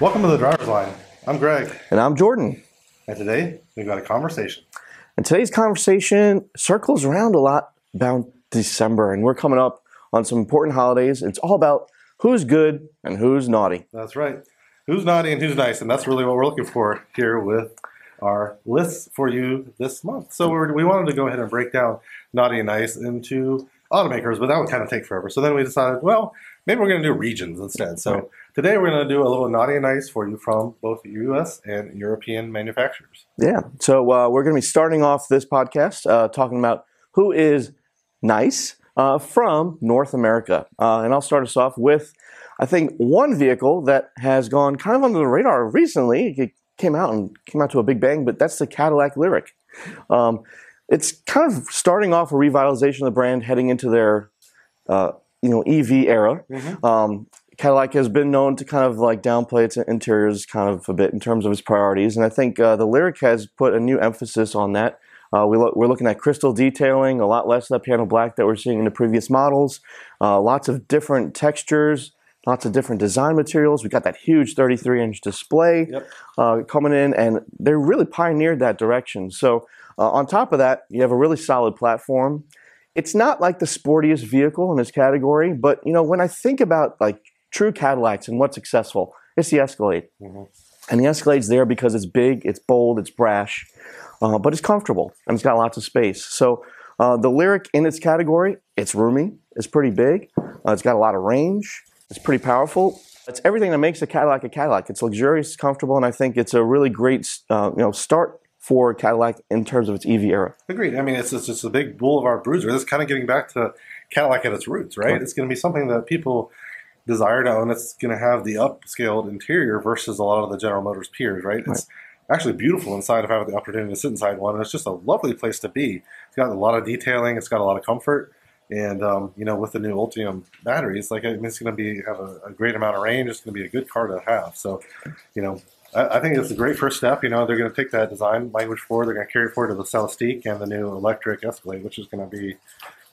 Welcome to the driver's line. I'm Greg, And I'm Jordan. and today we've got a conversation. And today's conversation circles around a lot about December, and we're coming up on some important holidays. It's all about who's good and who's naughty. That's right. Who's naughty and who's nice, and that's really what we're looking for here with our lists for you this month. So we're, we wanted to go ahead and break down naughty and nice into automakers, but that would kind of take forever. So then we decided, well, maybe we're going to do regions instead. So. Today we're going to do a little naughty and nice for you from both U.S. and European manufacturers. Yeah. So uh, we're going to be starting off this podcast uh, talking about who is nice uh, from North America. Uh, and I'll start us off with, I think, one vehicle that has gone kind of under the radar recently. It came out and came out to a big bang, but that's the Cadillac Lyriq. Um, it's kind of starting off a revitalization of the brand, heading into their uh, you know EV era. Um, Cadillac has been known to kind of like downplay its interiors kind of a bit in terms of its priorities, and I think uh, the Lyriq has put a new emphasis on that. Uh, we lo- we're looking at crystal detailing, a lot less of that piano black that we're seeing in the previous models. Uh, lots of different textures, lots of different design materials. We got that huge 33-inch display Yep. uh, coming in, and they really pioneered that direction. So uh, on top of that, you have a really solid platform. It's not like the sportiest vehicle in this category, but you know when I think about like true Cadillacs and what's successful, it's the Escalade, Mhm. and the Escalade's there because it's big, it's bold, it's brash, uh, but it's comfortable and it's got lots of space. So uh, the Lyriq in its category, it's roomy, it's pretty big, uh, it's got a lot of range, it's pretty powerful. It's everything that makes a Cadillac a Cadillac. It's luxurious, it's comfortable, and I think it's a really great uh, you know start for Cadillac in terms of its EV era. Agreed. I mean, it's, it's just a big boulevard bruiser. This is kind of getting back to Cadillac at its roots, right? Right. It's going to be something that people desire to own. It's going to have the upscaled interior versus a lot of the General Motors peers, right? It's actually beautiful inside. If I have the opportunity to sit inside one, and it's just a lovely place to be. It's got a lot of detailing. It's got a lot of comfort. And um, you know, with the new Ultium batteries, like I mean, it's going to be have a, a great amount of range. It's going to be a good car to have. So, you know, I, I think it's a great first step. You know, they're going to take that design language forward. They're going to carry it forward to the Celestiq and the new electric Escalade, which is going to be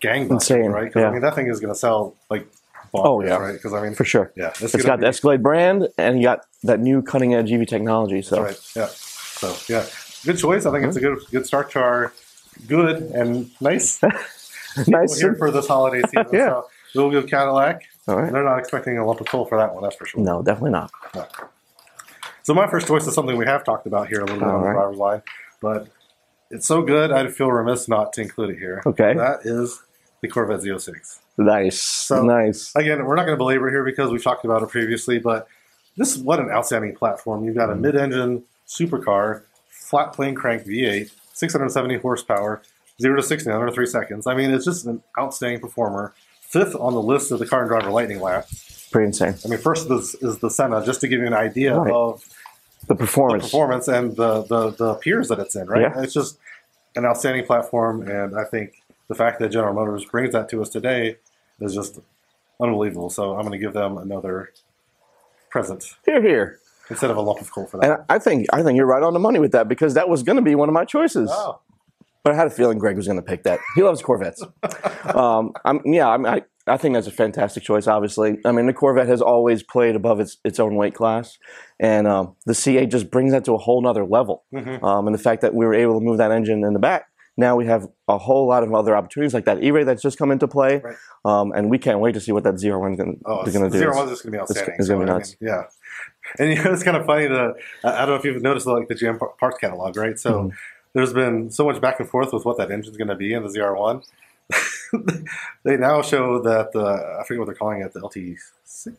gangbusters, right? Because yeah. I mean, that thing is going to sell like Oh, yeah. right? Because I mean, For sure. yeah, It's got the Escalade brand, and you got that new cutting edge EV technology. So right. Yeah. So yeah, good choice. I think it's a good good start to our good and nice nice. here for this holiday season. Yeah. So we'll give Cadillac. All right. they're not expecting a lump of coal for that one, that's for sure. No, definitely not. So my first choice is something we have talked about here a little bit All on the driver's line, but it's so good I'd feel remiss not to include it here. Okay. That is the Corvette Z06. Nice. So, nice. Again, we're not going to belabor here because we've talked about it previously, but this is what an outstanding platform. You've got Mm-hmm. a mid-engine supercar, flat plane crank V8, 670 horsepower, 0 to 60 in under 3 seconds. I mean, it's just an outstanding performer. Fifth on the list of the car and driver lightning lap. Pretty insane. I mean, first is, is the Senna, just to give you an idea Right. of The the performance. performance and the, the, the peers that it's in, right? Yeah. It's just an outstanding platform, and I think the fact that General Motors brings that to us today is just unbelievable. So I'm going to give them another present Here, here. instead of a lump of coal for that. And I think I think you're right on the money with that because that was going to be one of my choices. Oh, But I had a feeling Greg was going to pick that. He loves Corvettes. um, I'm, yeah, I'm, I, I think that's a fantastic choice. Obviously, I mean the Corvette has always played above its its own weight class, and um, the C8 just brings that to a whole nother level. Mhm. Um, and the fact that we were able to move that engine in the back, now we have a whole lot of other opportunities like that E-Ray that's just come into play, Right. um, and we can't wait to see what that ZR1's going oh to do. ZR1's just going to be outstanding. it's gonna be So, I nuts. mean, yeah. And you know, it's kind of funny to, I I don't know if you've noticed like the GM parts catalog, right? So Mhm. there's been so much back and forth with what that engine's going to be in the ZR1. they now show that the, I forget what they're calling it, the LT6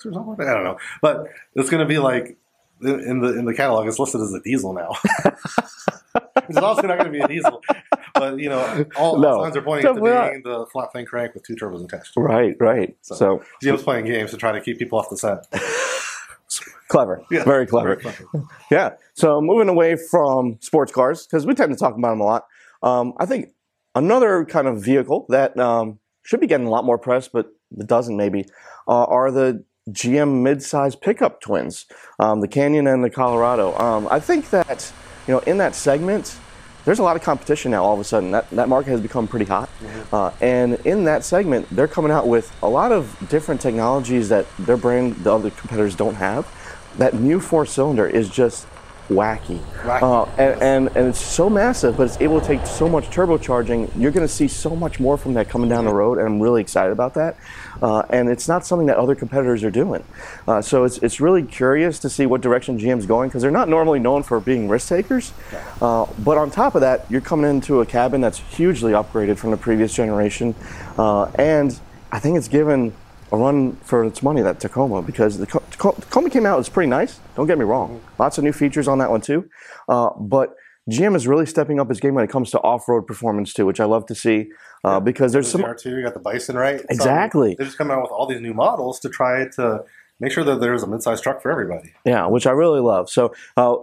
or something. I don't know, but it's going to be like in in the in the catalog, it's listed as a diesel now. it's also not going to be a diesel, but you know, all, No, signs are pointing to definitely being the flat plane crank with two turbos attached. Right, right. So- so GM's playing games to try to keep people off the set. clever, Yeah. very clever. Very clever. Yeah. So moving away from sports cars because we tend to talk about them a lot. Um, I think another kind of vehicle that um, should be getting a lot more press, but it doesn't maybe, uh, are the GM mid-size pickup twins, um, the Canyon and the Colorado. Um, I think that you know in that segment, there's a lot of competition now. All of a sudden, that that market has become pretty hot, uh, and in that segment, they're coming out with a lot of different technologies that their brand, the other competitors don't have. that new four cylinder is just wacky. Wacky, Uh, and, and, and it's so massive, but it's able to take so much turbocharging. You're going to see so much more from that coming down the road, and I'm really excited about that. Uh, and it's not something that other competitors are doing. Uh, so it's, it's really curious to see what direction GM's going because they're not normally known for being risk takers. Uh, but on top of that, you're coming into a cabin that's hugely upgraded from the previous generation. Uh, and I think it's given a run for its money that Tacoma because the Tacoma came out it's pretty nice. Don't get me wrong, lots of new features on that one too. Uh, but GM is really stepping up its game when it comes to off-road performance too, which I love to see uh, because there's There's some the R2, you got the Bison, right? So, Exactly. they're just coming out with all these new models to try to make sure that there's a mid-sized truck for everybody. Yeah, which I really love. So uh,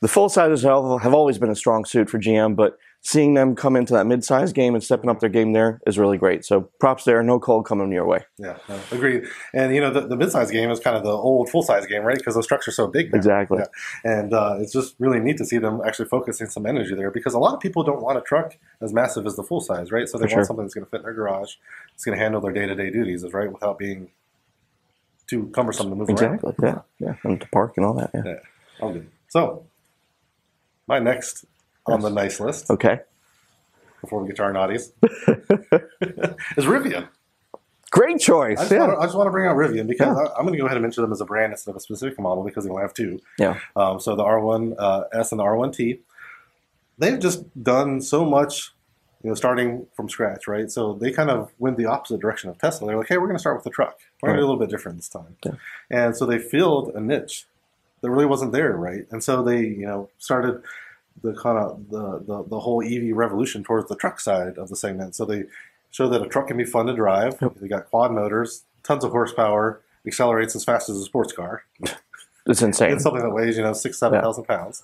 the full sizes have, have always been a strong suit for GM, but seeing them come into that mid-size game and stepping up their game there is really great. So props there. No cold coming your way. Yeah, no, agreed. And you know, the, the mid-size game is kind of the old full-size game, right? Because those trucks are so big. now. Exactly. Yeah. And uh, it's just really neat to see them actually focusing some energy there because a lot of people don't want a truck as massive as the full size, right? So they For want sure. something that's going to fit in their garage, it's going to handle their day-to-day duties, right, without being too cumbersome to move around. Exactly. Yeah. Yeah. And to park and all that. Yeah. Yeah, all good. So, my next on the nice list Okay. before we get to our naughties is Rivian. Great choice. I just, yeah. want to, I just want to bring out Rivian because. I, I'm going to go ahead and mention them as a brand instead of a specific model because they only have two. yeah. Um, so the R1S uh, and the R1T, they've just done so much, you know, starting from scratch, right? So they kind of went the opposite direction of Tesla. They're like, hey, we're going to start with the truck. We're going to do a little bit different this time. Yeah. And so they filled a niche that really wasn't there, right? And so they, you know, started the kind of the, the the whole EV revolution towards the truck side of the segment. So they show that a truck can be fun to drive. They got quad motors, tons of horsepower, accelerates as fast as a sports car. It's insane. It's something that weighs, you know, six, seven thousand Yeah. pounds.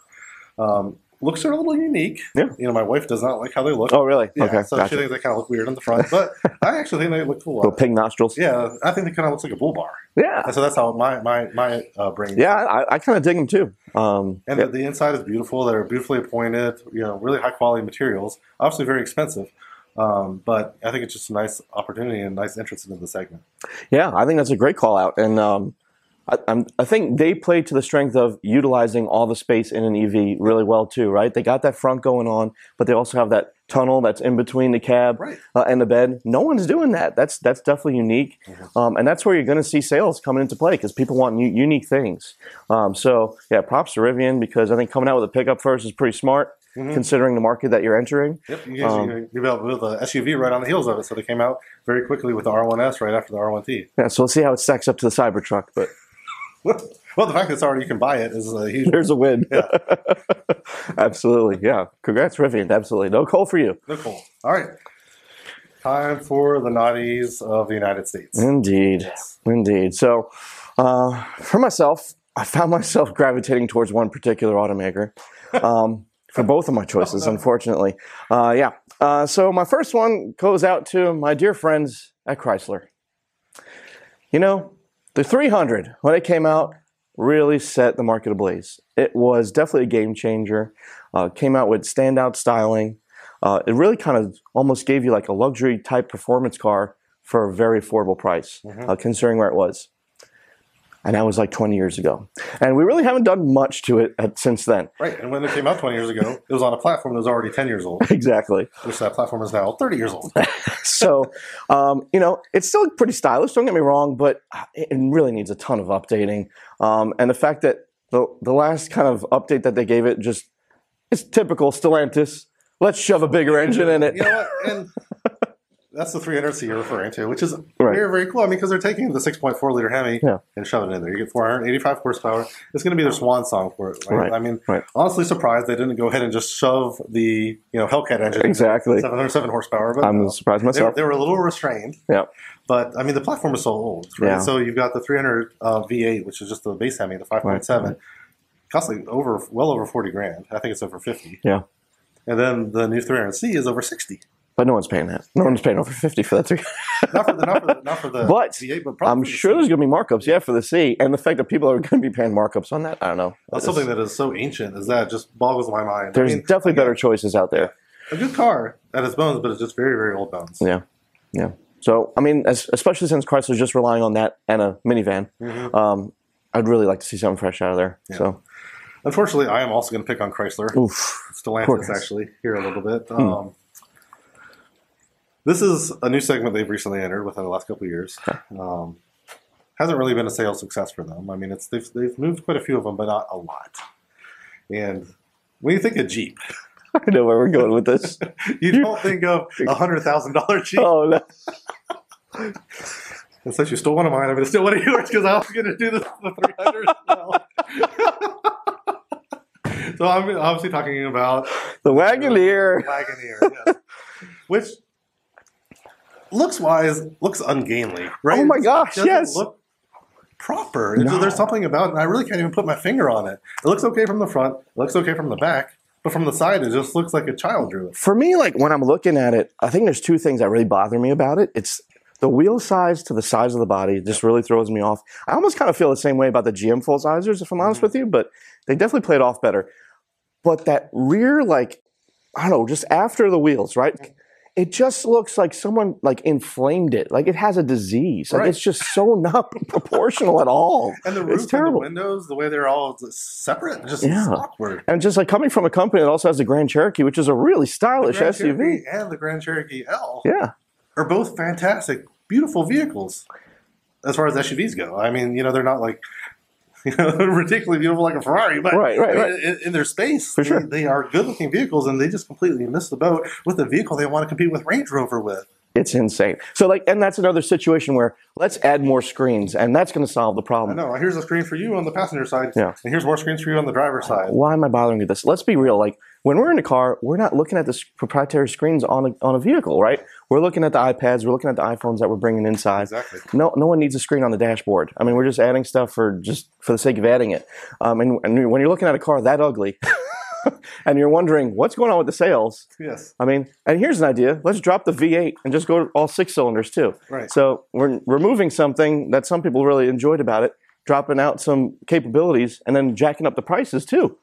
Um, looks are a little unique. Yeah. You know, my wife does not like how they look. Oh, really? yeah, okay. so gotcha. she thinks they kind of look weird on the front, but I actually think they look cool. Little pink nostrils. Yeah, I think they kind of looks like a bull bar. Yeah. And so that's how my my my uh, brain. Yeah, I, I kind of dig them too. Um, And yeah, the, the inside is beautiful. They're beautifully appointed. You know, really high quality materials. Obviously, very expensive. Um, but I think it's just a nice opportunity and nice entrance into the segment. yeah, I think that's a great call out, and um, I, I'm, I think they play to the strength of utilizing all the space in an EV really well too. Right? They got that front going on, but they also have that tunnel that's in between the cab Right. uh, and the bed. No one's doing that. That's that's definitely unique, Mm-hmm. um, and that's where you're going to see sales coming into play because people want u- unique things. Um, so yeah, props to Rivian because I think coming out with a pickup first is pretty smart. Mhm. Considering the market that you're entering, Yep, you guys Um, you, you built with a SUV right on the heels of it, so they came out very quickly with the R1S right after the R1T. yeah. So we'll see how it stacks up to the Cybertruck. But well, the fact that it's already you can buy it is a huge. There's a win. absolutely. Yeah. Congrats, Rivian. Absolutely. No call for you. No cool. All right, time for the naughties of the United States. Indeed. Yes. Indeed. So, uh, for myself, I found myself gravitating towards one particular automaker um, for both of my choices, unfortunately. Uh, yeah. Uh, so, my first one goes out to my dear friends at Chrysler. You know, the 300, when it came out, really set the market ablaze. It was definitely a game changer. Uh, came out with standout styling. Uh, it really kind of almost gave you like a luxury type performance car for a very affordable price, uh, considering where it was. And that was like 20 years ago. And we really haven't done much to it at, since then. Right, and when it came out 20 years ago, it was on a platform that was already 10 years old, exactly. which that platform is now 30 years old. so, um, you know, it's still pretty stylish. Don't get me wrong, but it really needs a ton of updating. Um, and the fact that the the last kind of update that they gave it just it's typical Stellantis. Let's shove a bigger engine in it. You know what? And that's the 300C you're referring to, which is Right. very, very cool. I mean, because they're taking the 6.4 liter Hemi Yeah. and shoving it in there. You get 485 horsepower. It's going to be their swan song for it. Right? Right. I mean, Right. honestly surprised they didn't go ahead and just shove the you know Hellcat engine, Exactly. 707 horsepower. But I'm surprised they, myself. they were a little restrained. Yeah. But I mean, the platform is so old, right? Yeah. So you've got the 300 uh, V8, which is just the base Hemi, the 5.7, Right. costs like over well over 40 grand. I think it's over 50. Yeah. And then the new 300C is over 60. But no one's paying that. No one's paying over 50 for that. Too. Not for the not for the, not for the But V8, but I'm sure there's going to be markups, yeah, for the C. And the fact that people are going to be paying markups on that, I don't know. That's something that is so ancient is that just boggles my mind. There's I mean, definitely better choices out there. a good car at its bones, but it's just very, very old bones. Yeah, yeah. So I mean, as, especially since Chrysler's just relying on that and a minivan, Mhm. um, I'd really like to see something fresh out of there. Yeah. So, Unfortunately, I am also going to pick on Chrysler. oof. Stellantis actually here a little bit. Hmm. Um, this is a new segment they've recently entered within the last couple of years. Um, hasn't really been a sales success for them. I mean, it's they've they've moved quite a few of them, but not a lot. And when you think of Jeep, I know where we're going with this. you don't think of a hundred thousand dollar Jeep. oh no. And since you stole one of mine, I'm going to steal one of yours because I was going to do the, the 300 as so I'm obviously talking about The Wagoneer. Wagoneer, yes. which looks wise looks ungainly, right? Oh my It gosh, doesn't yes. Look proper. No. There's something about it, and I really can't even put my finger on it. It looks okay from the front. It looks okay from the back, but from the side, it just looks like a child drew it. For me, like when I'm looking at it, I think there's two things that really bother me about it. It's the wheel size to the size of the body it just really throws me off. I almost kind of feel the same way about the GM full sizers, if I'm honest mm-hmm. with you, but they definitely played off better. But that rear, like, I don't know, just after the wheels, right? It just looks like someone like inflamed it. Like it has a disease. Like Right. it's just so not proportional at all. And the It's roof and the terrible. windows, the way they're all separate, just Yeah. awkward. And just like coming from a company that also has the Grand Cherokee, which is a really stylish SUV. Cherokee and the Grand Cherokee L Yeah. are both fantastic, beautiful vehicles as far as SUVs go. I mean, you know, they're not like ridiculously beautiful like a Ferrari, but Right, right, right. In, in their space, For they, sure. they are good-looking vehicles, and they just completely miss the boat with the vehicle they want to compete with Range Rover with. It's insane. So like, and that's another situation where let's add more screens, and that's going to solve the problem. No, Here's a screen for you on the passenger side, Yeah. and here's more screens for you on the driver's side. Why am I bothering with this? Let's be real. Like when we're in a car, we're not looking at the proprietary screens on a, on a vehicle, right? We're looking at the iPads, we're looking at the iPhones that we're bringing inside. Exactly. No, no one needs a screen on the dashboard. I mean, we're just adding stuff for just for the sake of adding it. Um, and, and when you're looking at a car that ugly, and you're wondering what's going on with the sales, Yes. I mean, and here's an idea: let's drop the V8 and just go to all six cylinders too. Right. So we're removing something that some people really enjoyed about it, dropping out some capabilities, and then jacking up the prices too.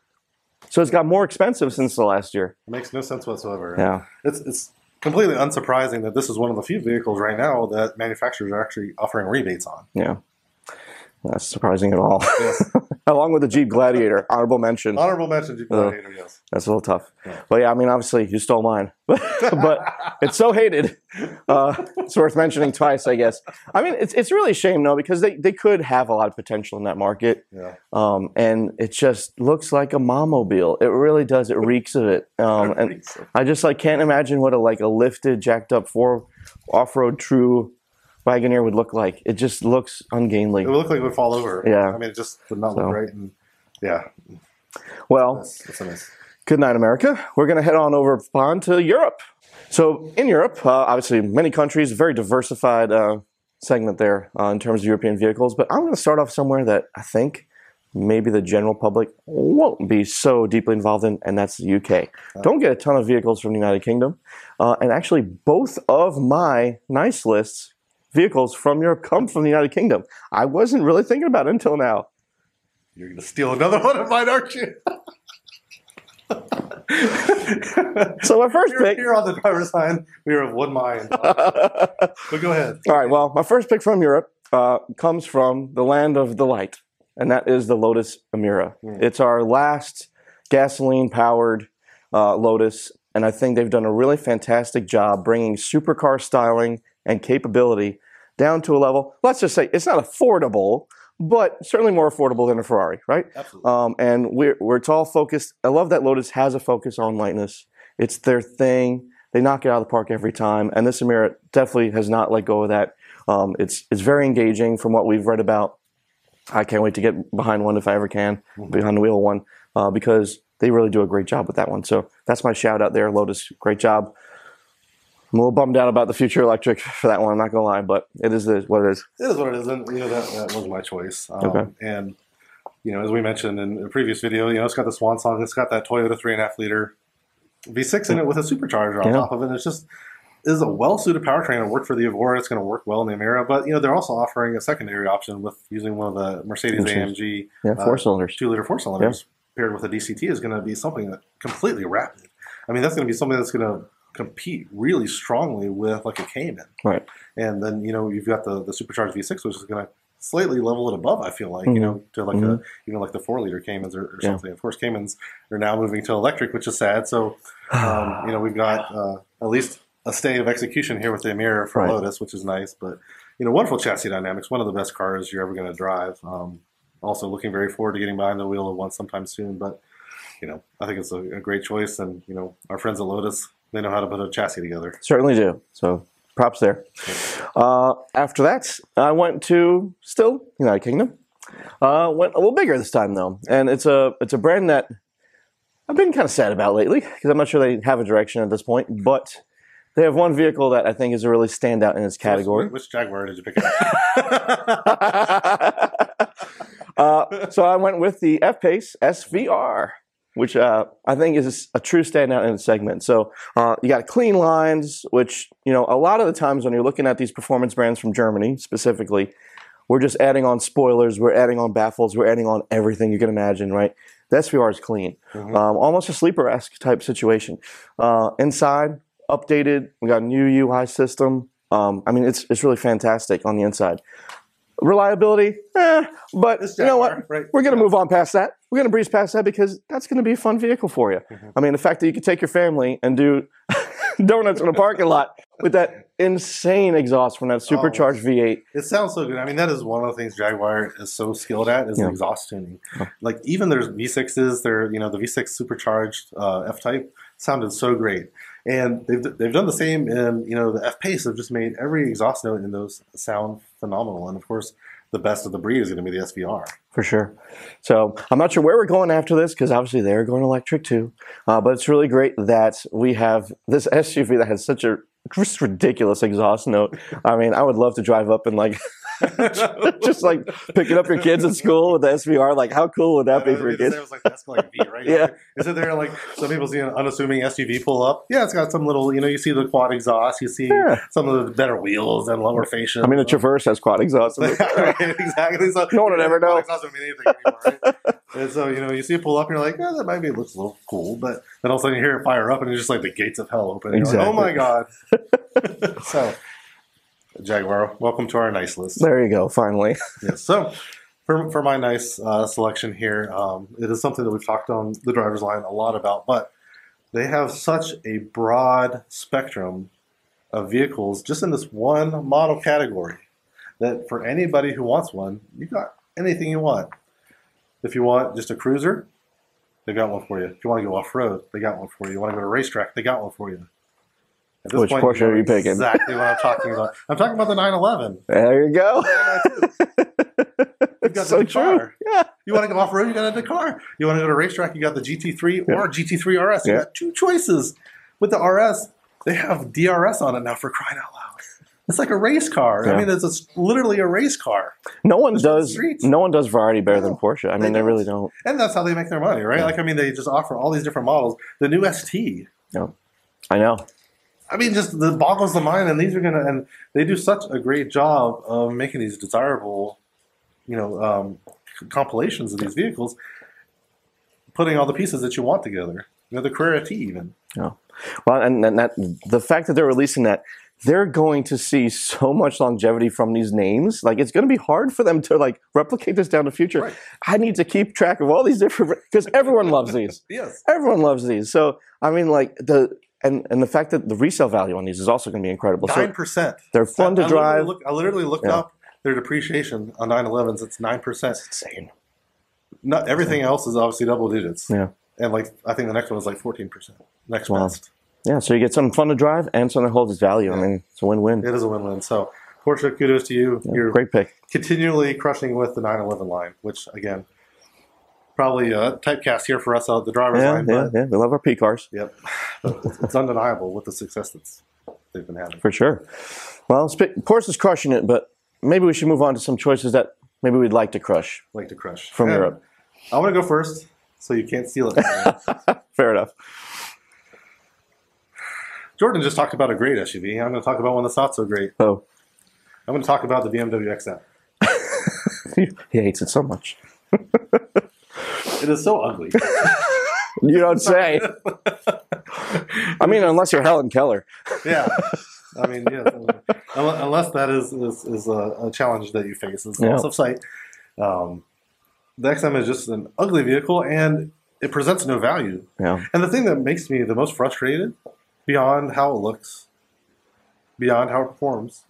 So it's got more expensive since the last year. It makes no sense whatsoever. Yeah. It's it's completely unsurprising that this is one of the few vehicles right now that manufacturers are actually offering rebates on. Yeah. That's surprising at all. Yes. Along with the Jeep Gladiator, honorable mention. Honorable mention to Gladiator, yes. That's a little tough. Yeah. But yeah, I mean, obviously, you stole mine. but it's so hated. Uh, it's worth mentioning twice, I guess. I mean, it's, it's really a shame, though, because they, they could have a lot of potential in that market. Yeah. Um, and it just looks like a mommobile. It really does. It reeks of it. Um, and I just like can't imagine what a like a lifted, jacked up four off-road true Wagoneer would look like. It just looks ungainly. It would look like it would fall over. Yeah. I mean, it just would not So. look right. And yeah, Well, that's, that's nice. Good night, America. We're going to head on over on to Europe. So, in Europe, uh, obviously, many countries, very diversified uh, segment there uh, in terms of European vehicles. But I'm going to start off somewhere that I think maybe the general public won't be so deeply involved in, and that's the UK. Don't get a ton of vehicles from the United Kingdom. Uh, and actually, both of my nice lists, vehicles from Europe, come from the United Kingdom. I wasn't really thinking about it until now. You're going to steal another one of mine, aren't you? So, my first Here, pick. here on the driver's side, we are of one mind. but go ahead. All right. Well, my first pick from Europe uh, comes from the land of the light, and that is the Lotus Emira. It's our last gasoline-powered uh, Lotus, and I think they've done a really fantastic job bringing supercar styling and capability down to a level. Let's just say it's not affordable, but certainly more affordable than a Ferrari, right? Absolutely. Um, and we're, we're it's all focused. I love that Lotus has a focus on lightness. It's their thing. They knock it out of the park every time. And this Emira definitely has not let go of that. Um, it's it's very engaging from what we've read about. I can't wait to get behind one if I ever can, behind the wheel of one, uh, because they really do a great job with that one. So that's my shout out there, Lotus. Great job. I'm a little bummed out about the future electric for that one. I'm not gonna lie, but it is what it is. It is what it is, and you know that, that was my choice. Um, Okay. And you know, as we mentioned in a previous video, you know, it's got the Swan Song, it's got that Toyota three and a half liter V6 in it with a supercharger on Yeah. top of it. It's just it is a well suited powertrain. It worked for the Evora. It's going to work well in the Emira, but you know they're also offering a secondary option with using one of the Mercedes AMG Yeah, four uh, cylinders. two liter four cylinders paired with a DCT is going to be something that completely rapid. I mean, that's going to be something that's going to compete really strongly with like a Cayman. Right. And then you know you've got the the supercharged V6, which is going to slightly level it above. I feel like you Mhm. know to like Mhm. a even like the four liter Caymans or, or Yeah. something. Of course, Caymans are now moving to electric, which is sad. So um, you know we've got uh, at least a stay of execution here with the Emira for Right. Lotus, which is nice. But you know, wonderful chassis dynamics. One of the best cars you're ever going to drive. Um, also, looking very forward to getting behind the wheel of one sometime soon. But you know, I think it's a, a great choice, and you know, our friends at Lotus they know how to put a chassis together. Certainly do. So props there. Uh, after that, I went to still United Kingdom. Uh, went a little bigger this time though, and it's a it's a brand that I've been kind of sad about lately because I'm not sure they have a direction at this point. But they have one vehicle that I think is a really standout in its category. Which, which Jaguar did you pick up? uh, so I went with the F Pace SVR, which uh, I think is a true standout in the segment. So uh, you got clean lines, which you know a lot of the times when you're looking at these performance brands from Germany specifically, we're just adding on spoilers, we're adding on baffles, we're adding on everything you can imagine, right? The SVR is clean, Mhm. um, almost a sleeper esque type situation. Uh, inside, updated, we got a new UI system. Um, I mean, it's it's really fantastic on the inside. Reliability, eh, but you know what? right? We're going to move on past that. We're going to breeze past that because that's going to be a fun vehicle for you. Mhm. I mean, the fact that you could take your family and do donuts in a parking lot with that insane exhaust from that supercharged V8. It sounds so good. I mean, that is one of the things Jaguar is so skilled at is Yeah. exhaust tuning. Oh. Like even there's V6s, they're you know the V6 supercharged uh, F Type sounded so great, and they've they've done the same in you know the F Pace have just made every exhaust note in those sound phenomenal. And of course, the best of the breed is going to be the SVR. For sure. So I'm not sure where we're going after this because obviously they're going electric too. Uh, but it's really great that we have this SUV that has such a just ridiculous exhaust note. I mean, I would love to drive up and like just like picking up your kids at school with the SVR. Like, how cool would that be for a Because kid? It was like that's like V, right? Yeah. Is it there like some people see an unassuming SUV pull up? Yeah, it's got some little you know you see the quad exhaust, you see Yeah. some of the better wheels and lower fascia. I mean, the Traverse has quad exhaust. right, exactly. So No one would ever know. Doesn't mean anything anymore, right? And so you know, you see it pull up, and you're like, yeah, that maybe it looks a little cool, but then all of a sudden you hear it fire up, and it's just like the gates of hell open. You're like, oh my god! so, Jaguar, welcome to our nice list. There you go. Finally. Yes. So, for, for my nice uh, selection here, um, it is something that we've talked on the driver's line a lot about, but they have such a broad spectrum of vehicles just in this one model category that for anybody who wants one, you got anything you want. If you want just a cruiser, they got one for you. If you want to go off road, they got one for you. You want to go to a racetrack, they got one for you. At Which Porsche know are you picking? Exactly what I'm talking about. I'm talking about the 911. There you go. You've got so the true. Yeah. You want to go off road, you got a Dakar. You want to go to a racetrack, you got the GT3 Yeah. or GT3 RS. You Yeah. got two choices. With the RS, they have DRS on it now for crying out loud. It's like a race car. Yeah. I mean, it's a, literally a race car. No one the does. No one does variety better than Porsche. I mean, they don't. really don't. And that's how they make their money, right? Yeah. Like, I mean, they just offer all these different models. The new ST, I know. I mean, just the boggles the mind. And these are to, and they do such a great job of making these desirable, you know, um, compilations of these vehicles, putting all the pieces that you want together. You know, the Carrera T even. Yeah. Well, and, and that the fact that they're releasing that, they're going to see so much longevity from these names. Like it's going to be hard for them to like replicate this down the future. Right. I need to keep track of all these different because everyone loves these. Yes. Everyone loves these. So I mean, like the and and the fact that the resale value on these is also going to be incredible. Nine So percent. they're fun to I, drive. look- I literally looked Yeah. up their depreciation on 911s. It's nine percent. insane. Not everything else is obviously double digits. Yeah. And like I think the next one is like fourteen percent. Next Wow. best. Yeah. So you get something fun to drive and something that holds its value. I mean, it's a win-win. It is a win-win. So Porsche, kudos to you. Yeah, You're Great pick. continually crushing with the 911 line, which again, probably a typecast here for us out the driver's Yeah, line. yeah, But yeah. We love our P cars. yep, it's it's undeniable with the success that's they've been having. For sure. Well, sp- Porsche's crushing it, but maybe we should move on to some choices that maybe we'd like to crush Like to crush from And Europe. I want to go first, so you can't steal it. Fair enough. Jordan just talked about a great SUV. I'm going to talk about one that's not so great. Oh, I'm going to talk about the BMW XM. he hates it so much. It is so ugly. You don't say. I mean, unless you're Helen Keller. yeah. I mean, yeah, unless that is is, is a, a challenge that you face is Yeah. loss of sight. Um, the XM is just an ugly vehicle, and it presents no value. Yeah. And the thing that makes me the most frustrated, beyond how it looks, beyond how it performs,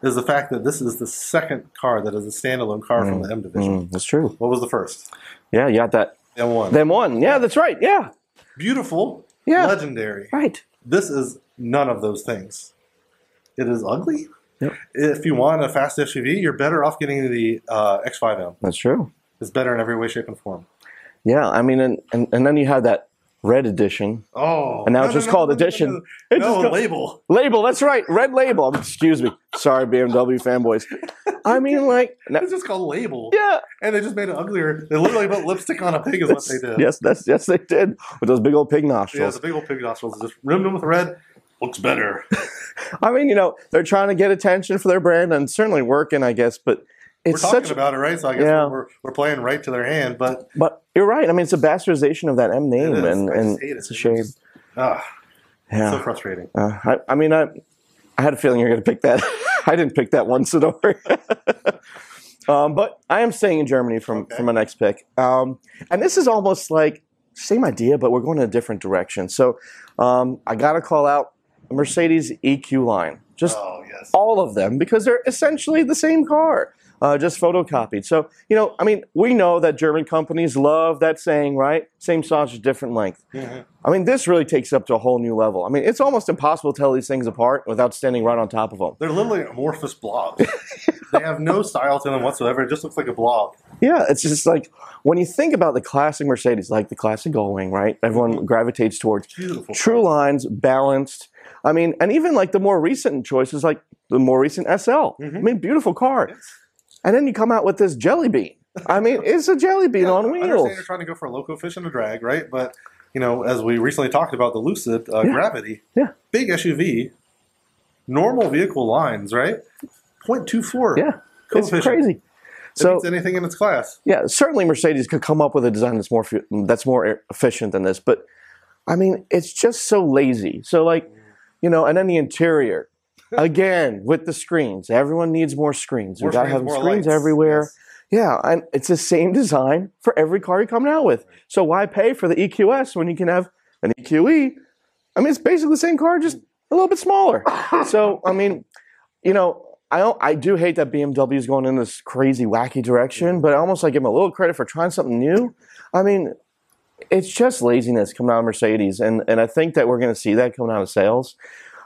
is the fact that this is the second car that is a standalone car from the M division. Mm, that's true. What was the first? Yeah, you got that. M1. The M1. Yeah, that's right. Yeah. Beautiful, Yeah. legendary. Right. This is none of those things. It is ugly. Yep. If you want a fast SUV, you're better off getting the uh, X5M. That's true. It's better in every way, shape, and form. Yeah, I mean, and, and, and then you had that red edition. Oh, And now it's just called Edition. No, It's no, just no, called- label. Label, that's right. Red label. Excuse me. Sorry, BMW fanboys. I mean, like, no- It's just called label. yeah. And they just made it uglier. They literally put lipstick on a pig, is what they did. Yes, that's yes, they did with those big old pig Yeah, nostrils. the big old pig nostrils just rimmed them with red. Looks better. I mean, you know, they're trying to get attention for their brand and certainly working, I guess. But We're talking such. about it, right? So I guess Yeah. we're, we're playing right to their hand. But but you're right. I mean, it's a bastardization of that M name, and and it. it's a It's shame. just- ah, Yeah. so frustrating. Uh, I, I mean, I, I had a feeling you're going to pick that. I didn't pick that one, Sidori. um, but I am staying in Germany from, Okay. from my next pick. Um, and this is almost like same idea, but we're going in a different direction. So um, I got to call out Mercedes EQ line. Just Oh yes. all of them because they're essentially the same car, uh, just photocopied. So, you know, I mean, we know that German companies love that saying, right? Same sausage, different length. Mhm. I mean, this really takes up to a whole new level. I mean, it's almost impossible to tell these things apart without standing right on top of them. They're literally amorphous blobs. they have no style to them whatsoever. It just looks like a blob. Yeah, it's just like when you think about the classic Mercedes, like the classic Gullwing, right? Everyone gravitates towards Beautiful. true lines, balanced. I mean, and even like the more recent choices, like the more recent SL. I Mhm. mean, beautiful car. Yes. And then you come out with this jelly bean. I mean, it's a jelly bean Yeah, on I understand wheels. you're trying to go for a low coefficient of drag, right? But you know, as we recently talked about the Lucid uh, Yeah. Gravity, Yeah. big SUV, normal vehicle lines, right? 0.24. Yeah, it's crazy. It So anything in its class. yeah, certainly Mercedes could come up with a design that's more that's more efficient than this, but I mean, it's just so lazy. So like, you know, and then the interior. Again, with the screens, everyone needs more screens. More we gotta have screens lights. everywhere. Yes. Yeah, and it's the same design for every car you're coming out with. So why pay for the EQS when you can have an EQE? I mean, it's basically the same car, just a little bit smaller. so I mean, you know, I don't, I do hate that BMW is going in this crazy wacky direction, but I almost like give them a little credit for trying something new. I mean, it's just laziness coming out of Mercedes, and and I think that we're going to see that coming out of sales.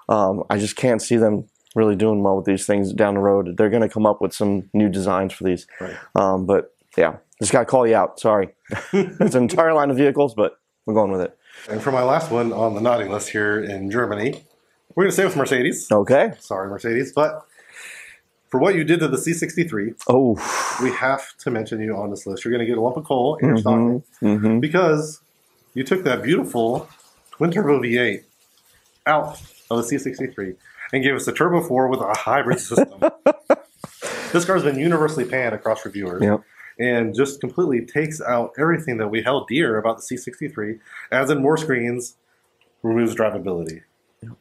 Um, I just can't see them really doing well with these things down the road. They're going to come up with some new designs for these. Right. Um, but yeah, just got to call you out. Sorry. it's an entire line of vehicles, but we're going with it. And for my last one on the naughty list here in Germany, we're going to stay with Mercedes. Okay. Sorry, Mercedes. But for what you did to the C63, Oh. we have to mention you on this list. You're going to get a lump of coal in your stocking hmm because you took that beautiful twin turbo V8 out of the C63 and gave us a Turbo 4 with a hybrid system. this car's been universally panned across reviewers Yep. and just completely takes out everything that we held dear about the C63, adds in more screens, removes drivability.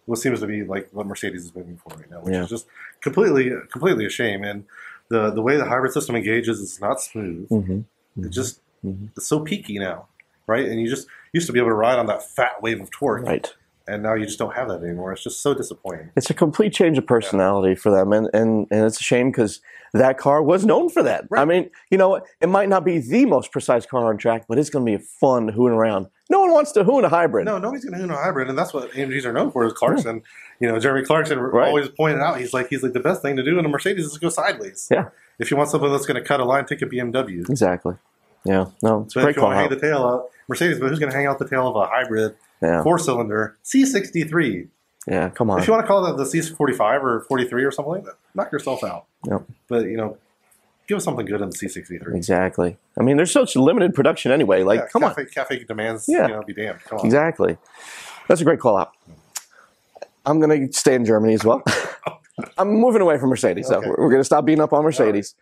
What seems to be like what Mercedes is moving for right now, which Yeah. is just completely, completely a shame. And the the way the hybrid system engages is not smooth. hmm It just Mhm. it's so peaky now, right? And you just used to be able to ride on that fat wave of torque, Right. And now you just don't have that anymore. It's just so disappointing. It's a complete change of personality for them, and, and, and it's a shame because that car was known for that. I mean, you know, it might not be the most precise car on track, but it's going to be fun hooning around. No one wants to hoon a hybrid. No, nobody's going to hoon a hybrid, and that's what AMGs are known for. Is Clarkson, you know, Jeremy Clarkson Right. always pointed out. He's like, he's like the best thing to do in a Mercedes is go sideways. Yeah. If you want something that's going to cut a line, take a BMW. Exactly. Yeah. No, it's a But great if you want to hang the tail out, Mercedes, but who's going to hang out the tail of a hybrid Yeah. four cylinder C63? Yeah. Come on. If you want to call that the C45 or 43 or something like that, knock yourself out. Yep. But you know, give us something good in the C63. Exactly. I mean, there's such limited production anyway. Like, Yeah, come on. cafe, Cafe demands, Yeah. you know, be damned. Come on. Exactly. That's a great call out. I'm going to stay in Germany as well. I'm moving away from Mercedes, so Okay. we're, going to stop beating up on Mercedes.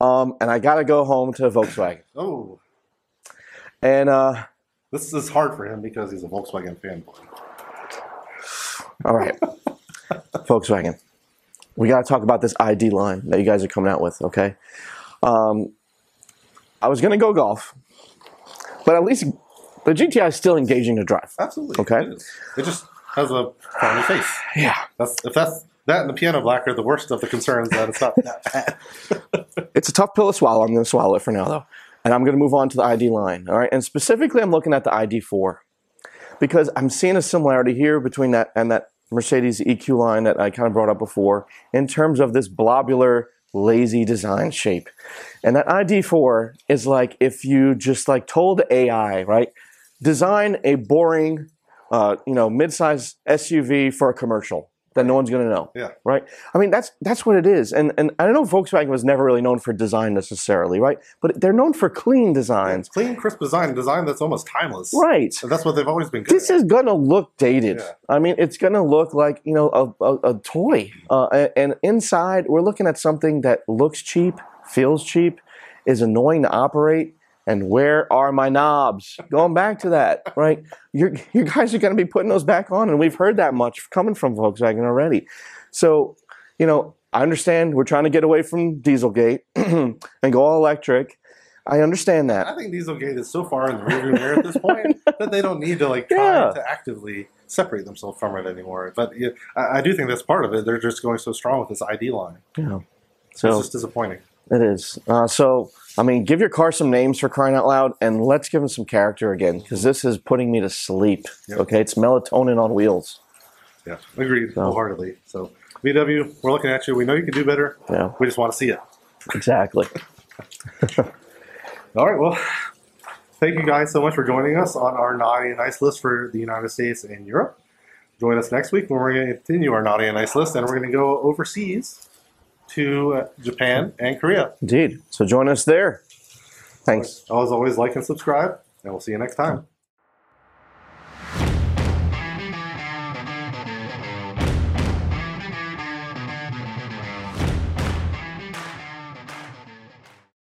Um, and I got to go home to Volkswagen. Oh, And uh, this is hard for him because he's a Volkswagen fanboy. all right, Volkswagen. We got to talk about this ID line that you guys are coming out with, okay? Um, I was going to go golf, but at least the GTI is still engaging to drive. Absolutely. Okay. It, it just has a frowny face. Yeah. That's if that's that and the piano black are the worst of the concerns. That it's not that bad. It's a tough pill to swallow. I'm going to swallow it for now, though. And I'm going to move on to the ID line. All right. And specifically, I'm looking at the ID4 because I'm seeing a similarity here between that and that Mercedes EQ line that I kind of brought up before in terms of this blobular, lazy design shape. And that ID4 is like if you just like told AI, right, design a boring, uh, you know, mid-size SUV for a commercial that no one's going to know Yeah. right? I mean, that's that's what it is. And and I know Volkswagen was never really known for design necessarily, right? But they're known for clean designs, Clean, crisp design, design that's almost timeless. right? And that's what they've always been good This at. is gonna look dated. Yeah. I mean, it's gonna look like you know a, a, a toy. Uh, and inside, we're looking at something that looks cheap, feels cheap, is annoying to operate. And where are my knobs? Going back to that, right? You you guys are going to be putting those back on, and we've heard that much coming from Volkswagen already. So, you know, I understand we're trying to get away from Dieselgate and go all electric. I understand that. I think Dieselgate is so far in the rearview mirror at this point that they don't need to like try Yeah. to actively separate themselves from it anymore. But yeah, I, I do think that's part of it. They're just going so strong with this ID line. Yeah. so It's just disappointing. it is. Uh, so I mean, give your car some names for crying out loud, and let's give them some character again, because this is putting me to sleep. Yep. Okay, it's melatonin on wheels. Yeah, agreed So- wholeheartedly. So VW, we're looking at you. We know you can do better. Yeah, We just want to see it. exactly. All right. Well, thank you guys so much for joining us on our naughty and nice list for the United States and Europe. Join us next week when we're going to continue our naughty and nice list, and we're going to go overseas to uh, Japan and Korea. Indeed. So join us there. Thanks. As always, like and subscribe, and we'll see you next time.